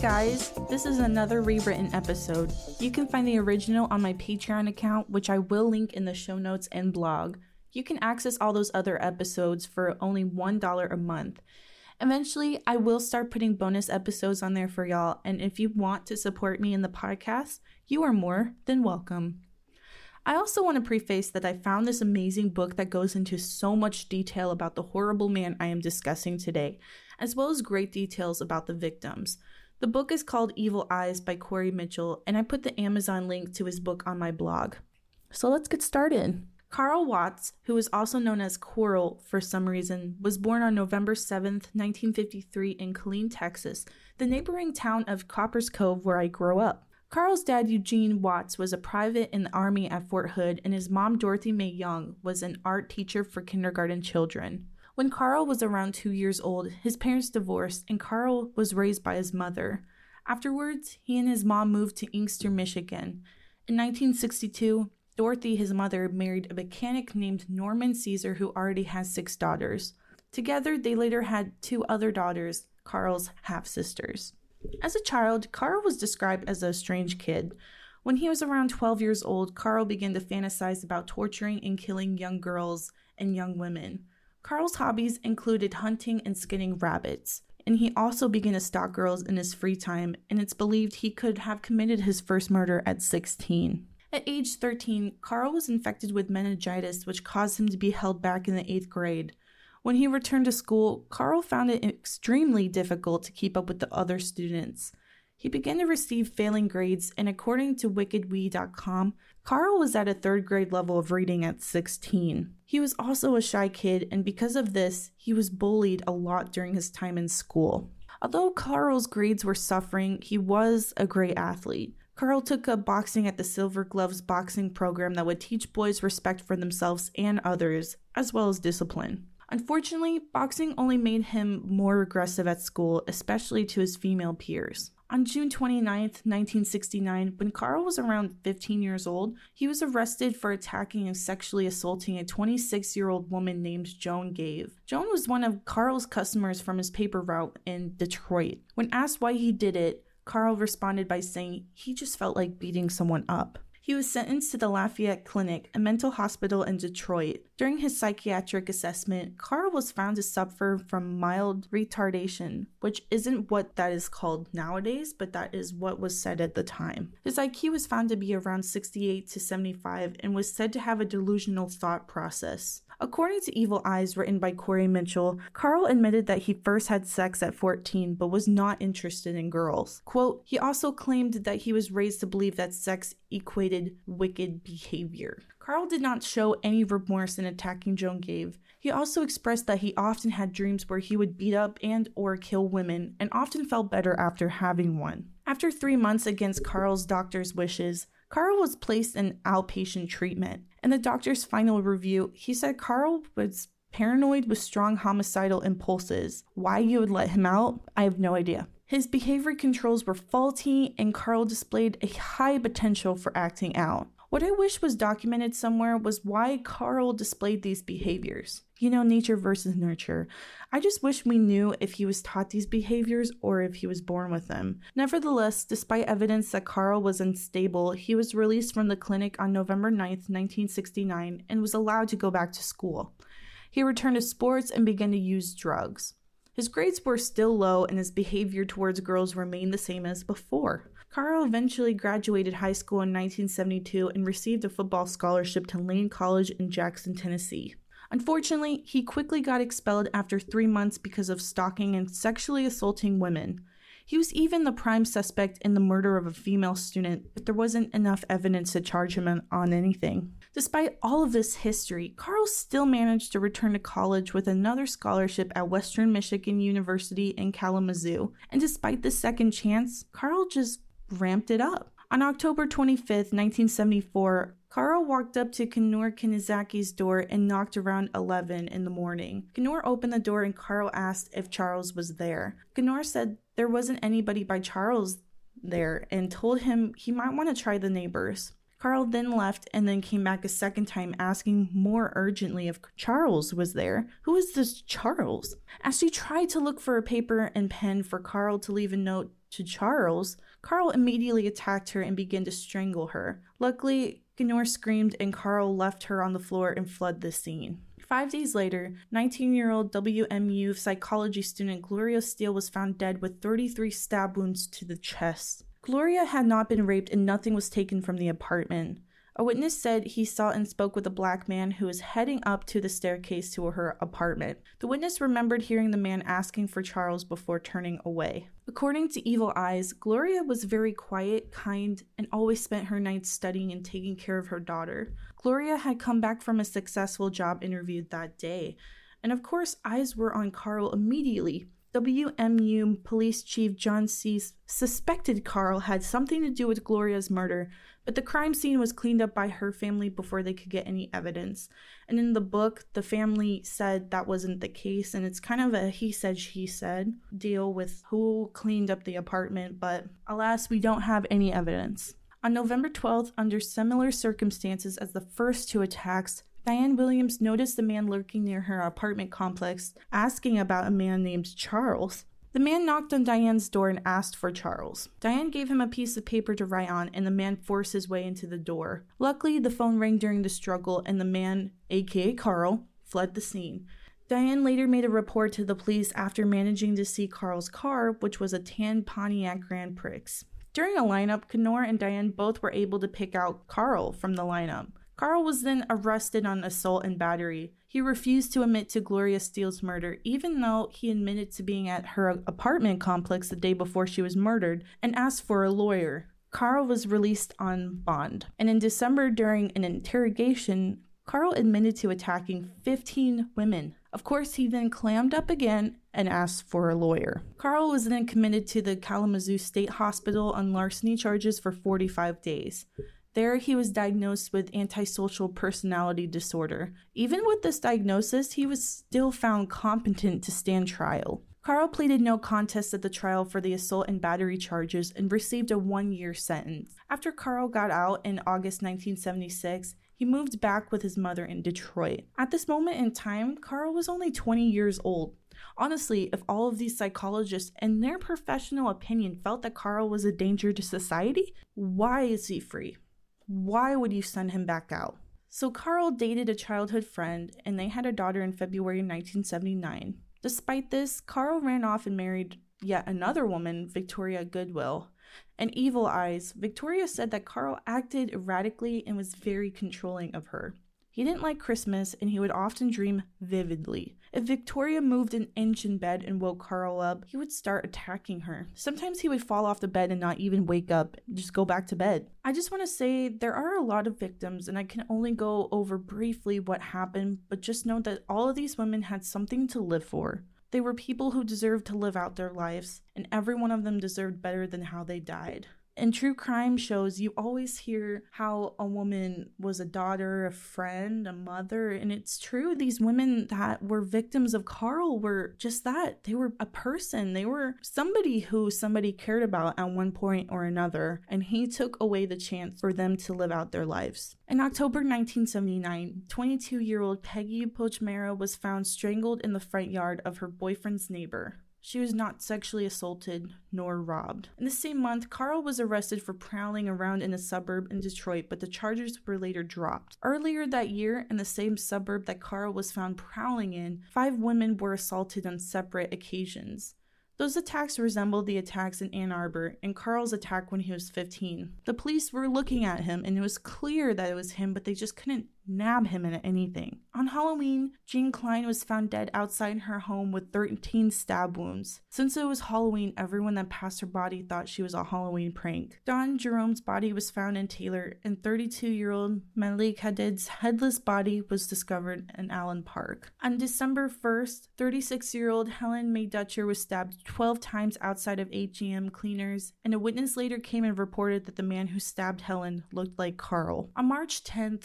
guys, this is another rewritten episode. You can find the original on my Patreon account, which I will link in the show notes and blog. You can access all those other episodes for only $1 a month. Eventually, I will start putting bonus episodes on there for y'all, and if you want to support me in the podcast, you are more than welcome. I also want to preface that I found this amazing book that goes into so much detail about the horrible man I am discussing today, as well as great details about the victims. The book is called Evil Eyes by Corey Mitchell, and I put the Amazon link to his book on my blog. So let's get started. Carl Watts, who is also known as Coral for some reason, was born on November 7, 1953, in Killeen, Texas, the neighboring town of Copperas Cove where I grew up. Carl's dad, Eugene Watts, was a private in the Army at Fort Hood, and his mom, Dorothy Mae Young, was an art teacher for kindergarten children. When Carl was around two years old, his parents divorced and Carl was raised by his mother. Afterwards, he and his mom moved to Inkster, Michigan. In 1962, Dorothy, his mother, married a mechanic named Norman Caesar who already has six daughters. Together, they later had two other daughters, Carl's half sisters. As a child, Carl was described as a strange kid. When he was around 12 years old, Carl began to fantasize about torturing and killing young girls and young women. Carl's hobbies included hunting and skinning rabbits, and he also began to stalk girls in his free time, and it's believed he could have committed his first murder at 16. At age 13, Carl was infected with meningitis, which caused him to be held back in the eighth grade. When he returned to school, Carl found it extremely difficult to keep up with the other students. He began to receive failing grades, and according to wickedwee.com, Carl was at a third grade level of reading at 16. He was also a shy kid, and because of this, he was bullied a lot during his time in school. Although Carl's grades were suffering, he was a great athlete. Carl took up boxing at the Silver Gloves boxing program that would teach boys respect for themselves and others, as well as discipline. Unfortunately, boxing only made him more aggressive at school, especially to his female peers. On June 29, 1969, when Carl was around 15 years old, he was arrested for attacking and sexually assaulting a 26 year old woman named Joan Gave. Joan was one of Carl's customers from his paper route in Detroit. When asked why he did it, Carl responded by saying he just felt like beating someone up. He was sentenced to the Lafayette Clinic, a mental hospital in Detroit. During his psychiatric assessment, Carl was found to suffer from mild retardation, which isn't what that is called nowadays, but that is what was said at the time. His IQ was found to be around 68 to 75 and was said to have a delusional thought process. According to Evil Eyes, written by Corey Mitchell, Carl admitted that he first had sex at 14 but was not interested in girls. Quote, he also claimed that he was raised to believe that sex equated wicked behavior. Carl did not show any remorse in attacking Joan Gave. He also expressed that he often had dreams where he would beat up and or kill women and often felt better after having one. After 3 months against Carl's doctor's wishes, Carl was placed in outpatient treatment. In the doctor's final review, he said Carl was paranoid with strong homicidal impulses. Why you would let him out, I have no idea. His behavior controls were faulty, and Carl displayed a high potential for acting out. What I wish was documented somewhere was why Carl displayed these behaviors. You know, nature versus nurture. I just wish we knew if he was taught these behaviors or if he was born with them. Nevertheless, despite evidence that Carl was unstable, he was released from the clinic on November 9, 1969, and was allowed to go back to school. He returned to sports and began to use drugs. His grades were still low and his behavior towards girls remained the same as before. Carl eventually graduated high school in 1972 and received a football scholarship to Lane College in Jackson, Tennessee. Unfortunately, he quickly got expelled after three months because of stalking and sexually assaulting women. He was even the prime suspect in the murder of a female student, but there wasn't enough evidence to charge him on anything. Despite all of this history, Carl still managed to return to college with another scholarship at Western Michigan University in Kalamazoo. And despite the second chance, Carl just ramped it up. On October 25th, 1974, Carl walked up to Kenur Kinizaki's door and knocked around 11 in the morning. Kenur opened the door and Carl asked if Charles was there. Kenur said there wasn't anybody by Charles there and told him he might want to try the neighbors. Carl then left and then came back a second time asking more urgently if Charles was there. Who is this Charles? As she tried to look for a paper and pen for Carl to leave a note to Charles, Carl immediately attacked her and began to strangle her. Luckily, Kenur screamed and Carl left her on the floor and fled the scene. Five days later, 19 year old WMU psychology student Gloria Steele was found dead with 33 stab wounds to the chest. Gloria had not been raped and nothing was taken from the apartment. A witness said he saw and spoke with a black man who was heading up to the staircase to her apartment. The witness remembered hearing the man asking for Charles before turning away. According to Evil Eyes, Gloria was very quiet, kind, and always spent her nights studying and taking care of her daughter. Gloria had come back from a successful job interview that day, and of course, eyes were on Carl immediately. WMU Police Chief John Cease suspected Carl had something to do with Gloria's murder, but the crime scene was cleaned up by her family before they could get any evidence. And in the book, the family said that wasn't the case, and it's kind of a he said, she said deal with who cleaned up the apartment, but alas, we don't have any evidence. On November 12th, under similar circumstances as the first two attacks, Diane Williams noticed a man lurking near her apartment complex, asking about a man named Charles. The man knocked on Diane's door and asked for Charles. Diane gave him a piece of paper to write on, and the man forced his way into the door. Luckily, the phone rang during the struggle, and the man, aka Carl, fled the scene. Diane later made a report to the police after managing to see Carl's car, which was a tan Pontiac Grand Prix. During a lineup, Kenur and Diane both were able to pick out Carl from the lineup. Carl was then arrested on assault and battery. He refused to admit to Gloria Steele's murder, even though he admitted to being at her apartment complex the day before she was murdered and asked for a lawyer. Carl was released on bond. And in December, during an interrogation, Carl admitted to attacking 15 women. Of course, he then clammed up again and asked for a lawyer. Carl was then committed to the Kalamazoo State Hospital on larceny charges for 45 days. There, he was diagnosed with antisocial personality disorder. Even with this diagnosis, he was still found competent to stand trial. Carl pleaded no contest at the trial for the assault and battery charges and received a one year sentence. After Carl got out in August 1976, he moved back with his mother in Detroit. At this moment in time, Carl was only 20 years old. Honestly, if all of these psychologists, in their professional opinion, felt that Carl was a danger to society, why is he free? Why would you send him back out? So, Carl dated a childhood friend and they had a daughter in February 1979. Despite this, Carl ran off and married yet another woman, Victoria Goodwill. And Evil Eyes, Victoria said that Carl acted erratically and was very controlling of her. He didn't like Christmas and he would often dream vividly. If Victoria moved an inch in bed and woke Carl up, he would start attacking her. Sometimes he would fall off the bed and not even wake up, just go back to bed. I just want to say there are a lot of victims, and I can only go over briefly what happened, but just know that all of these women had something to live for. They were people who deserved to live out their lives, and every one of them deserved better than how they died in true crime shows, you always hear how a woman was a daughter, a friend, a mother. And it's true, these women that were victims of Carl were just that. They were a person, they were somebody who somebody cared about at one point or another. And he took away the chance for them to live out their lives. In October 1979, 22 year old Peggy Pochmara was found strangled in the front yard of her boyfriend's neighbor. She was not sexually assaulted nor robbed. In the same month, Carl was arrested for prowling around in a suburb in Detroit, but the charges were later dropped. Earlier that year, in the same suburb that Carl was found prowling in, five women were assaulted on separate occasions. Those attacks resembled the attacks in Ann Arbor and Carl's attack when he was 15. The police were looking at him and it was clear that it was him, but they just couldn't nab him in anything. On Halloween, Jean Klein was found dead outside her home with 13 stab wounds. Since it was Halloween, everyone that passed her body thought she was a Halloween prank. Don Jerome's body was found in Taylor, and 32 year old Malik Hadid's headless body was discovered in Allen Park. On December 1st, 36 year old Helen Mae Dutcher was stabbed 12 times outside of AGM cleaners, and a witness later came and reported that the man who stabbed Helen looked like Carl. On March 10th,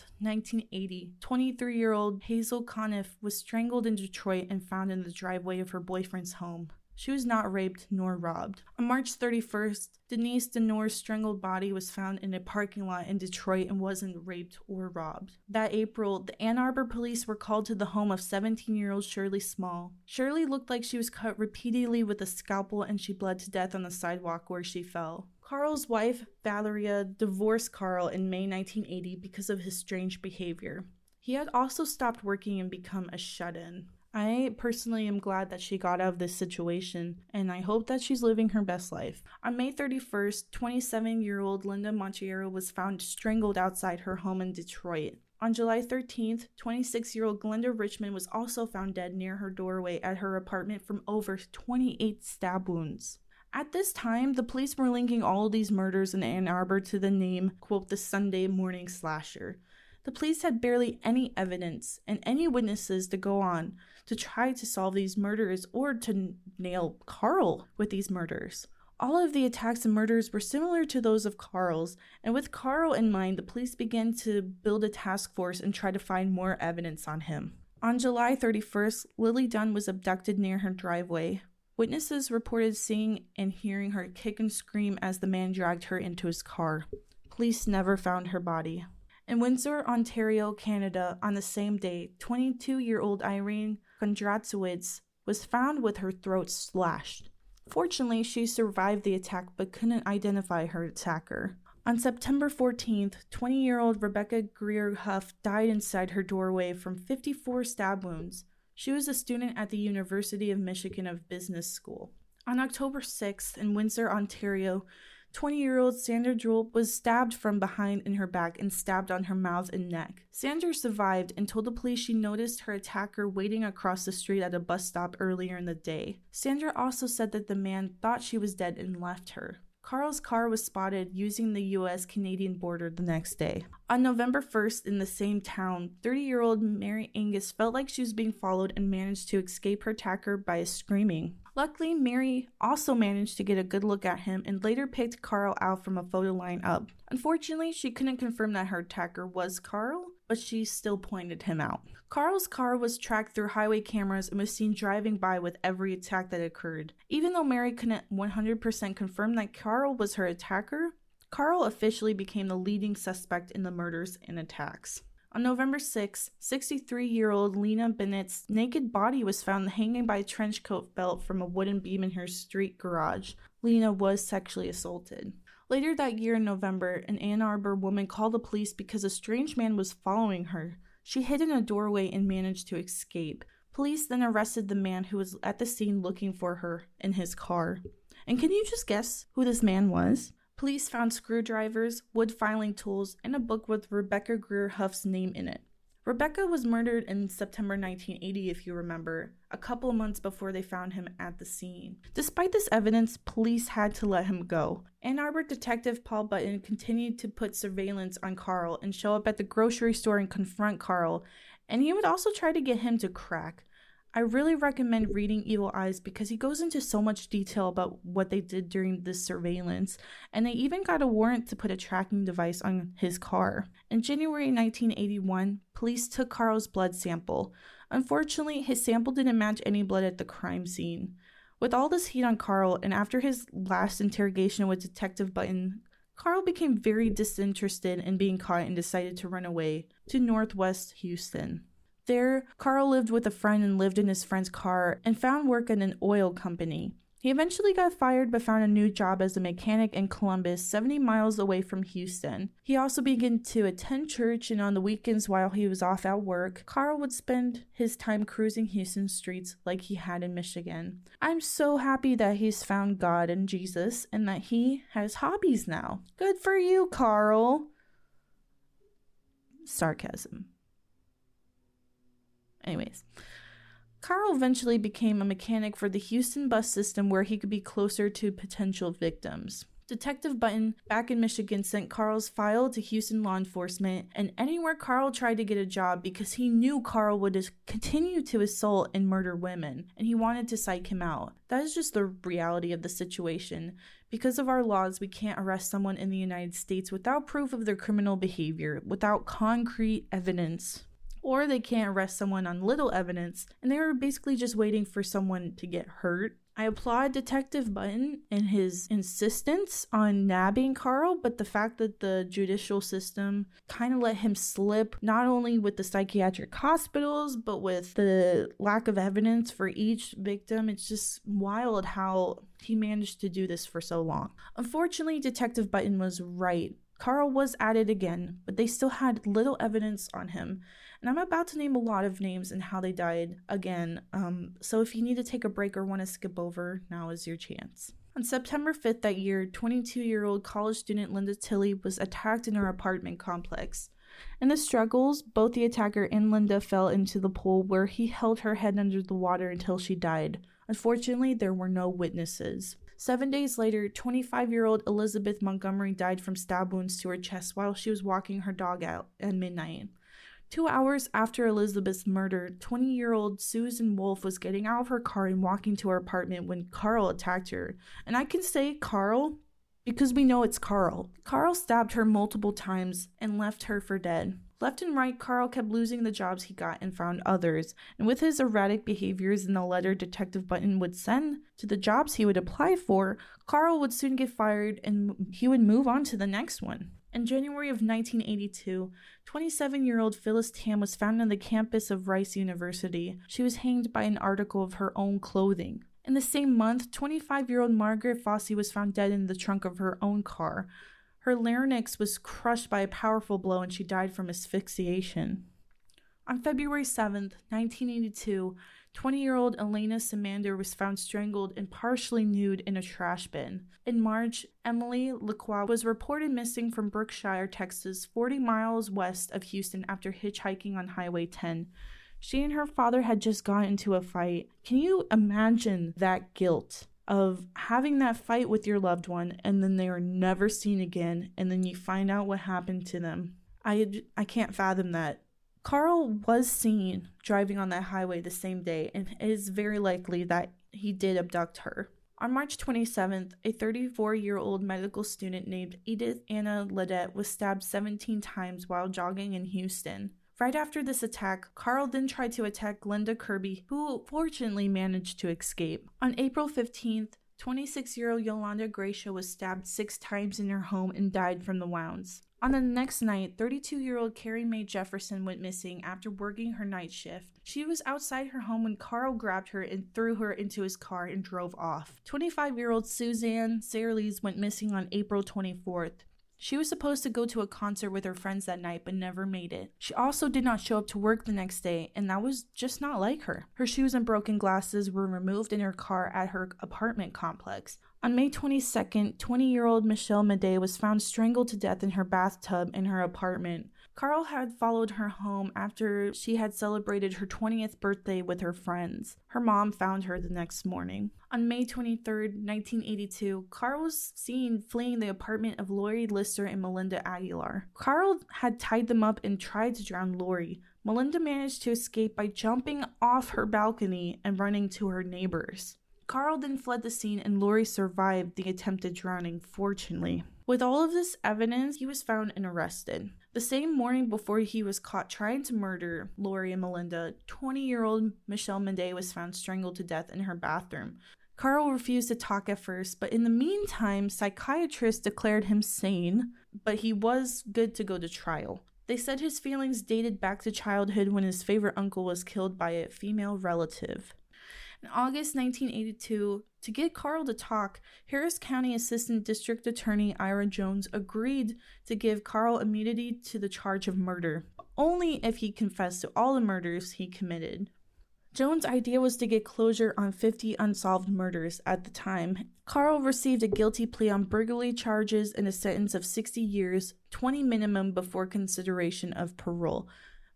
1980, 23 year old Hazel Conniff was strangled in Detroit and found in the driveway of her boyfriend's home. She was not raped nor robbed. On March 31st, Denise DeNoor's strangled body was found in a parking lot in Detroit and wasn't raped or robbed. That April, the Ann Arbor police were called to the home of 17 year old Shirley Small. Shirley looked like she was cut repeatedly with a scalpel and she bled to death on the sidewalk where she fell. Carl's wife, Valeria, divorced Carl in May 1980 because of his strange behavior. He had also stopped working and become a shut in. I personally am glad that she got out of this situation, and I hope that she's living her best life. On May 31st, 27 year old Linda Monteiro was found strangled outside her home in Detroit. On July 13th, 26 year old Glenda Richmond was also found dead near her doorway at her apartment from over 28 stab wounds. At this time, the police were linking all these murders in Ann Arbor to the name, quote, the Sunday morning slasher. The police had barely any evidence and any witnesses to go on to try to solve these murders or to nail Carl with these murders. All of the attacks and murders were similar to those of Carl's, and with Carl in mind, the police began to build a task force and try to find more evidence on him. On July 31st, Lily Dunn was abducted near her driveway. Witnesses reported seeing and hearing her kick and scream as the man dragged her into his car. Police never found her body. In Windsor, Ontario, Canada, on the same day, 22 year old Irene Kondratiewicz was found with her throat slashed. Fortunately, she survived the attack but couldn't identify her attacker. On September 14th, 20 year old Rebecca Greer Huff died inside her doorway from 54 stab wounds. She was a student at the University of Michigan of Business School. On October 6th, in Windsor, Ontario, 20 year old Sandra Jewell was stabbed from behind in her back and stabbed on her mouth and neck. Sandra survived and told the police she noticed her attacker waiting across the street at a bus stop earlier in the day. Sandra also said that the man thought she was dead and left her. Carl's car was spotted using the US Canadian border the next day. On November 1st, in the same town, 30 year old Mary Angus felt like she was being followed and managed to escape her attacker by screaming. Luckily, Mary also managed to get a good look at him and later picked Carl out from a photo lineup. Unfortunately, she couldn't confirm that her attacker was Carl, but she still pointed him out. Carl's car was tracked through highway cameras and was seen driving by with every attack that occurred. Even though Mary couldn't 100% confirm that Carl was her attacker, Carl officially became the leading suspect in the murders and attacks. On November 6, 63 year old Lena Bennett's naked body was found hanging by a trench coat belt from a wooden beam in her street garage. Lena was sexually assaulted. Later that year in November, an Ann Arbor woman called the police because a strange man was following her. She hid in a doorway and managed to escape. Police then arrested the man who was at the scene looking for her in his car. And can you just guess who this man was? Police found screwdrivers, wood filing tools, and a book with Rebecca Greer Huff's name in it. Rebecca was murdered in September 1980, if you remember, a couple months before they found him at the scene. Despite this evidence, police had to let him go. Ann Arbor detective Paul Button continued to put surveillance on Carl and show up at the grocery store and confront Carl, and he would also try to get him to crack. I really recommend reading Evil Eyes because he goes into so much detail about what they did during this surveillance, and they even got a warrant to put a tracking device on his car. In January 1981, police took Carl's blood sample. Unfortunately, his sample didn't match any blood at the crime scene. With all this heat on Carl, and after his last interrogation with Detective Button, Carl became very disinterested in being caught and decided to run away to Northwest Houston. There, Carl lived with a friend and lived in his friend's car and found work at an oil company. He eventually got fired but found a new job as a mechanic in Columbus, 70 miles away from Houston. He also began to attend church, and on the weekends while he was off at work, Carl would spend his time cruising Houston streets like he had in Michigan. I'm so happy that he's found God and Jesus and that he has hobbies now. Good for you, Carl. Sarcasm. Anyways, Carl eventually became a mechanic for the Houston bus system where he could be closer to potential victims. Detective Button back in Michigan sent Carl's file to Houston law enforcement, and anywhere Carl tried to get a job because he knew Carl would continue to assault and murder women, and he wanted to psych him out. That is just the reality of the situation. Because of our laws, we can't arrest someone in the United States without proof of their criminal behavior, without concrete evidence. Or they can't arrest someone on little evidence, and they were basically just waiting for someone to get hurt I applaud Detective Button and his insistence on nabbing Carl, but the fact that the judicial system kind of let him slip, not only with the psychiatric hospitals, but with the lack of evidence for each victim, it's just wild how he managed to do this for so long. Unfortunately, Detective Button was right. Carl was at it again, but they still had little evidence on him. And I'm about to name a lot of names and how they died again. Um, so if you need to take a break or want to skip over, now is your chance. On September 5th that year, 22 year old college student Linda Tilley was attacked in her apartment complex. In the struggles, both the attacker and Linda fell into the pool where he held her head under the water until she died. Unfortunately, there were no witnesses. Seven days later, 25 year old Elizabeth Montgomery died from stab wounds to her chest while she was walking her dog out at midnight. Two hours after Elizabeth's murder, 20 year old Susan Wolf was getting out of her car and walking to her apartment when Carl attacked her. And I can say Carl because we know it's Carl. Carl stabbed her multiple times and left her for dead. Left and right, Carl kept losing the jobs he got and found others. And with his erratic behaviors and the letter Detective Button would send to the jobs he would apply for, Carl would soon get fired and he would move on to the next one. In January of 1982, 27 year old Phyllis Tam was found on the campus of Rice University. She was hanged by an article of her own clothing. In the same month, 25 year old Margaret Fossi was found dead in the trunk of her own car. Her larynx was crushed by a powerful blow and she died from asphyxiation. On February 7th, 1982, 20 year old Elena Semander was found strangled and partially nude in a trash bin. In March, Emily Lacroix was reported missing from Brookshire, Texas, 40 miles west of Houston after hitchhiking on Highway 10. She and her father had just gotten into a fight. Can you imagine that guilt of having that fight with your loved one and then they are never seen again and then you find out what happened to them? I, I can't fathom that. Carl was seen driving on that highway the same day, and it is very likely that he did abduct her. On March 27th, a 34 year old medical student named Edith Anna Ledette was stabbed 17 times while jogging in Houston. Right after this attack, Carl then tried to attack Linda Kirby, who fortunately managed to escape. On April 15th, 26 year old Yolanda Gracia was stabbed six times in her home and died from the wounds. On the next night, 32 year old Carrie Mae Jefferson went missing after working her night shift. She was outside her home when Carl grabbed her and threw her into his car and drove off. 25 year old Suzanne Searles went missing on April 24th. She was supposed to go to a concert with her friends that night but never made it. She also did not show up to work the next day, and that was just not like her. Her shoes and broken glasses were removed in her car at her apartment complex. On May 22nd, 20 year old Michelle Maday was found strangled to death in her bathtub in her apartment. Carl had followed her home after she had celebrated her 20th birthday with her friends. Her mom found her the next morning. On May 23, 1982, Carl was seen fleeing the apartment of Lori Lister and Melinda Aguilar. Carl had tied them up and tried to drown Lori. Melinda managed to escape by jumping off her balcony and running to her neighbors. Carl then fled the scene and Lori survived the attempted drowning, fortunately. With all of this evidence, he was found and arrested. The same morning before he was caught trying to murder Lori and Melinda, 20 year old Michelle Maday was found strangled to death in her bathroom. Carl refused to talk at first, but in the meantime, psychiatrists declared him sane, but he was good to go to trial. They said his feelings dated back to childhood when his favorite uncle was killed by a female relative. In August 1982, to get Carl to talk, Harris County Assistant District Attorney Ira Jones agreed to give Carl immunity to the charge of murder, only if he confessed to all the murders he committed. Jones' idea was to get closure on 50 unsolved murders at the time. Carl received a guilty plea on burglary charges and a sentence of 60 years, 20 minimum before consideration of parole.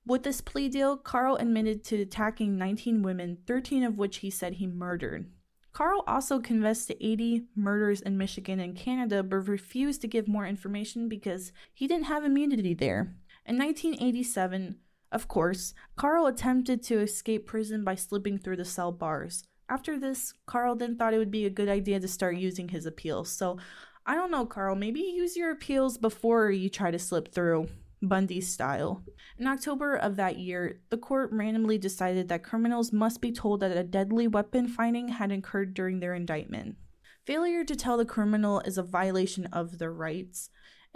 With this plea deal, Carl admitted to attacking 19 women, 13 of which he said he murdered. Carl also confessed to 80 murders in Michigan and Canada, but refused to give more information because he didn't have immunity there. In 1987, of course, Carl attempted to escape prison by slipping through the cell bars. After this, Carl then thought it would be a good idea to start using his appeals. So, I don't know, Carl, maybe use your appeals before you try to slip through. Bundy style. In October of that year, the court randomly decided that criminals must be told that a deadly weapon finding had occurred during their indictment. Failure to tell the criminal is a violation of their rights.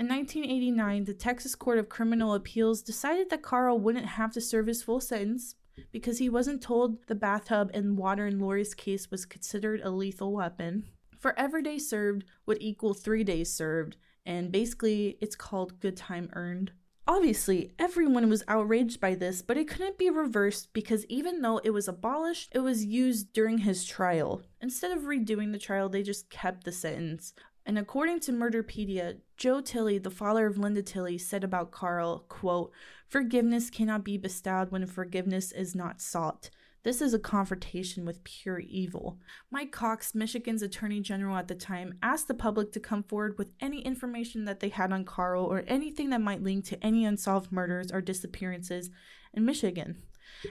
In 1989, the Texas Court of Criminal Appeals decided that Carl wouldn't have to serve his full sentence because he wasn't told the bathtub and water in Lori's case was considered a lethal weapon. For every day served would equal three days served, and basically it's called good time earned. Obviously, everyone was outraged by this, but it couldn't be reversed because even though it was abolished, it was used during his trial. Instead of redoing the trial, they just kept the sentence. And according to Murderpedia, Joe Tilley, the father of Linda Tilley, said about Carl, quote, Forgiveness cannot be bestowed when forgiveness is not sought. This is a confrontation with pure evil. Mike Cox, Michigan's attorney general at the time, asked the public to come forward with any information that they had on Carl or anything that might link to any unsolved murders or disappearances in Michigan.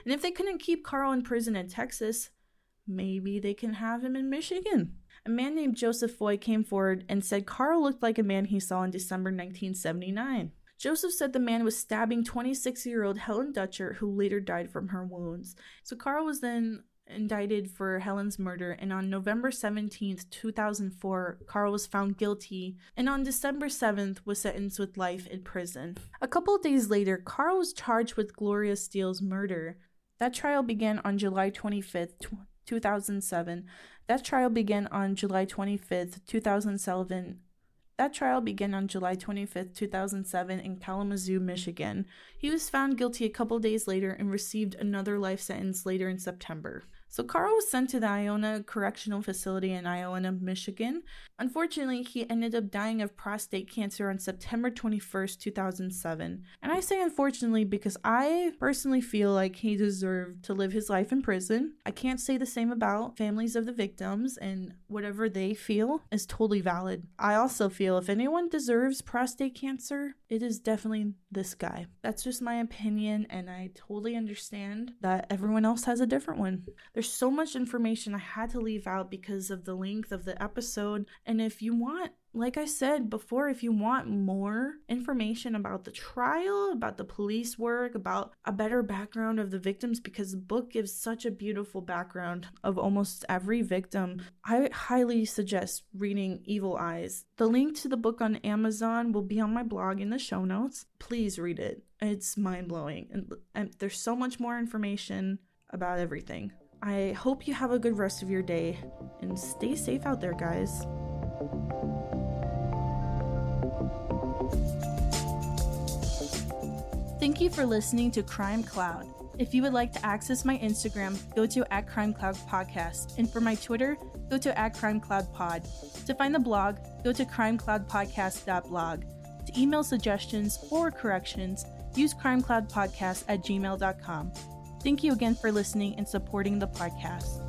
And if they couldn't keep Carl in prison in Texas, maybe they can have him in Michigan. A man named Joseph Foy came forward and said Carl looked like a man he saw in December 1979. Joseph said the man was stabbing 26 year old Helen Dutcher, who later died from her wounds. So Carl was then indicted for Helen's murder, and on November 17th, 2004, Carl was found guilty, and on December 7th was sentenced with life in prison. A couple days later, Carl was charged with Gloria Steele's murder. That trial began on July 25th, 2007. That trial began on July 25th, 2007 that trial began on July 25, 2007, in Kalamazoo, Michigan. He was found guilty a couple days later and received another life sentence later in September. So Carl was sent to the Ionia Correctional Facility in Ionia, Michigan. Unfortunately, he ended up dying of prostate cancer on September 21st, 2007. And I say unfortunately because I personally feel like he deserved to live his life in prison. I can't say the same about families of the victims, and whatever they feel is totally valid. I also feel if anyone deserves prostate cancer, it is definitely this guy. That's just my opinion, and I totally understand that everyone else has a different one. There's so much information I had to leave out because of the length of the episode, and if you want like I said before, if you want more information about the trial, about the police work, about a better background of the victims, because the book gives such a beautiful background of almost every victim, I highly suggest reading Evil Eyes. The link to the book on Amazon will be on my blog in the show notes. Please read it. It's mind blowing. And, and there's so much more information about everything. I hope you have a good rest of your day and stay safe out there, guys. Thank you for listening to Crime Cloud. If you would like to access my Instagram, go to at Crime Cloud Podcast. And for my Twitter, go to at Crime Cloud Pod. To find the blog, go to crimecloudpodcast.blog. To email suggestions or corrections, use crimecloudpodcast at gmail.com. Thank you again for listening and supporting the podcast.